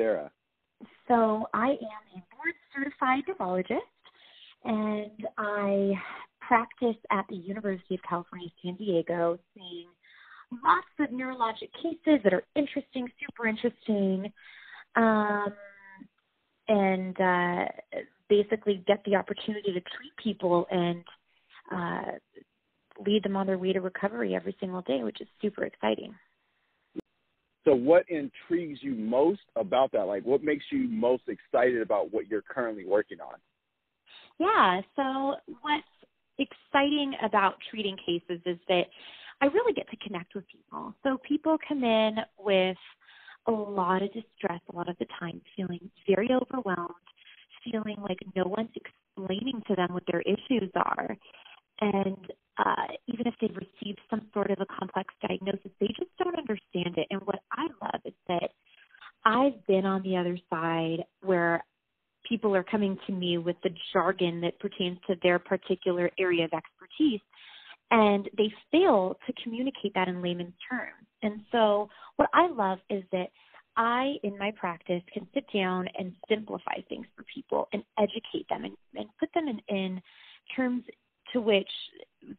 Sarah? So I am a board certified neurologist and I practice at the University of California, San Diego, seeing lots of neurologic cases that are interesting, super interesting, um, and uh, basically get the opportunity to treat people and uh, lead them on their way to recovery every single day, which is super exciting. So, what intrigues you most about that? Like, what makes you most excited about what you're currently working on? Yeah. So, what's exciting about treating cases is that I really get to connect with people. So, people come in with a lot of distress a lot of the time, feeling very overwhelmed, feeling like no one's explaining to them what their issues are. And uh, even if they've received some sort of a complex diagnosis, they just don't understand it. And what I love is that I've been on the other side where people are coming to me with the jargon that pertains to their particular area of expertise and they fail to communicate that in layman's terms. And so what I love is that I, in my practice, can sit down and simplify things for people and educate them and, and put them in, in terms to which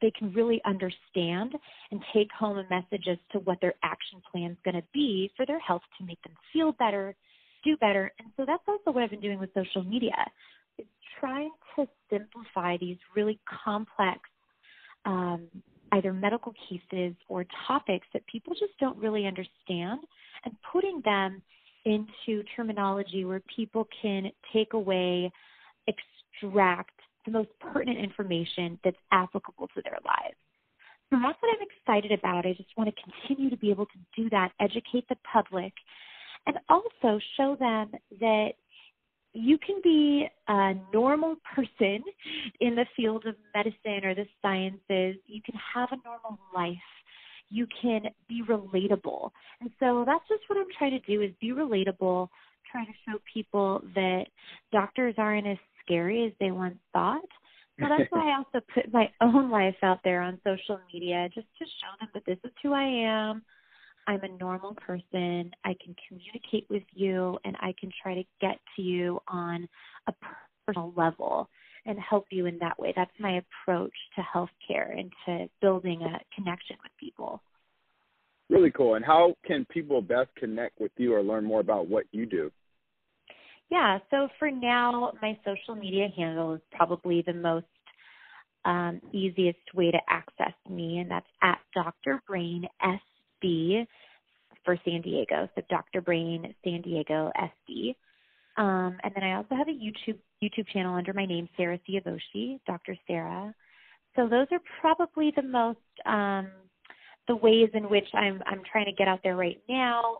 they can really understand and take home a message as to what their action plan is going to be for their health to make them feel better, do better. And so that's also what I've been doing with social media. It's trying to simplify these really complex um, either medical cases or topics that people just don't really understand and putting them into terminology where people can take away, extract the most pertinent information that's applicable to their lives. So that's what I'm excited about. I just want to continue to be able to do that, educate the public, and also show them that you can be a normal person in the field of medicine or the sciences. You can have a normal life. You can be relatable. And so that's just what I'm trying to do is be relatable, try to show people that doctors aren't as scary as they once thought. So that's why I also put my own life out there on social media just to show them that this is who I am. I'm a normal person. I can communicate with you and I can try to get to you on a personal level and help you in that way. That's my approach to healthcare and to building a connection with people. Really cool. And how can people best connect with you or learn more about what you do? Yeah, so for now, my social media handle is probably the most um, easiest way to access me, and that's at Dr. Brain SD for San Diego. So Dr. Brain San Diego SD. Um, and then I also have a YouTube YouTube channel under my name, Sarah Siavoshi, Dr. Sarah. So those are probably the most um, the ways in which I'm I'm trying to get out there right now.